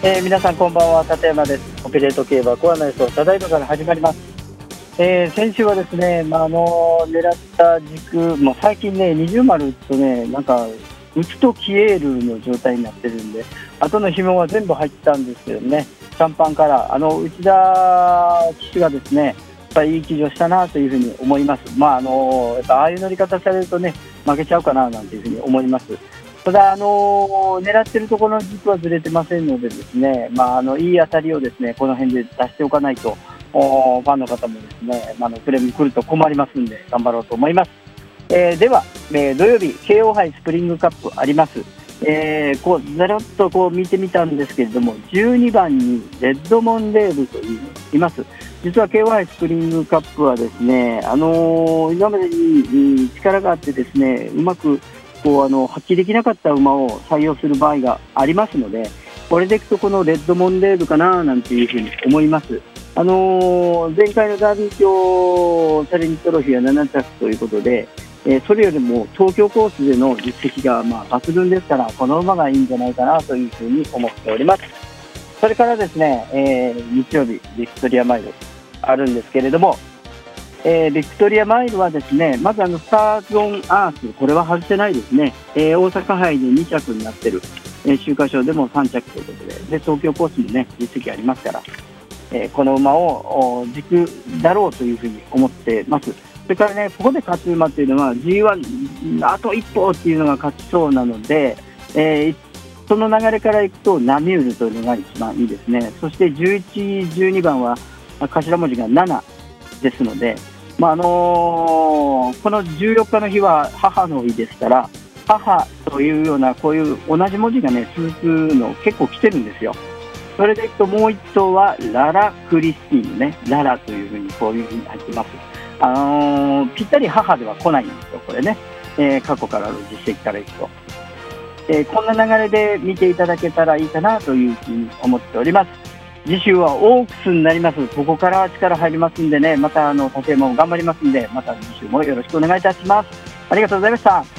えー、皆さんこんばんは。立山です。オペレート競馬コアな予想ただいまから始まります、えー、先週はですね、まあ、あの狙った軸もう最近ね20丸打つとねなんか打つと消えるの状態になってるんで後の紐は全部入ったんですけどね。シャンパンからあの内田騎手がですねやっぱりいい騎乗したなというふうに思います。まああのやっぱああいう乗り方されるとね負けちゃうかななんていうふうに思います。ただ、あの狙ってるところの軸はずれてませんので、ですね、まあ、あのいい当たりをですねこの辺で出しておかないと、おファンの方もですね、まあ、のクレーム来ると困りますんで、頑張ろうと思います。えー、では、えー、土曜日、KO 杯スプリングカップあります。えー、こうずらっとこう見てみたんですけれども、12番にレッドモンレーブといういます。実は KY スプリングカップはですね、あのー、今までに力があってですね、うまくこうあの発揮できなかった馬を採用する場合がありますので、これでいくとこのレッドモンレールかななんていうふうに思います。あのー、前回のダービー卿チャレンジトロフィーは7着ということで、えー、それよりも東京コースでの実績がまあ抜群ですから、この馬がいいんじゃないかなというふうに思っております。それからですね、えー、日曜日、ビクトリアマイルあるんですけれども、えー、ビクトリアマイルはですねまずあのスターズ・オン・アースこれは外せないですね、えー、大阪杯で2着になってる、えー、週刊賞でも3着ということで。で東京コースもね実績ありますから、えー、この馬を軸だろうというふうに思ってます。それからね、ここで勝つ馬っていうのは G1 あと一歩っていうのが勝ちそうなので、えー、その流れからいくとナミュールというのが一番いいですね。そして11、12番は頭文字が7ですので、まああのー、この14日の日は母の日ですから、母というような、こういう同じ文字がね、続くの結構来てるんですよ。それでいくともう一頭はララ・クリスティーヌね、ララというふうにこういうふうに入ってます。あのー、ぴったり母では来ないんですよ、これね。えー、過去からの実績からいくと。えー、こんな流れで見ていただけたらいいかなというふうに思っております。次週はオークスになります。ここから力入りますんでね、またあの、竹山も頑張りますんで、また次週もよろしくお願いいたします。ありがとうございました。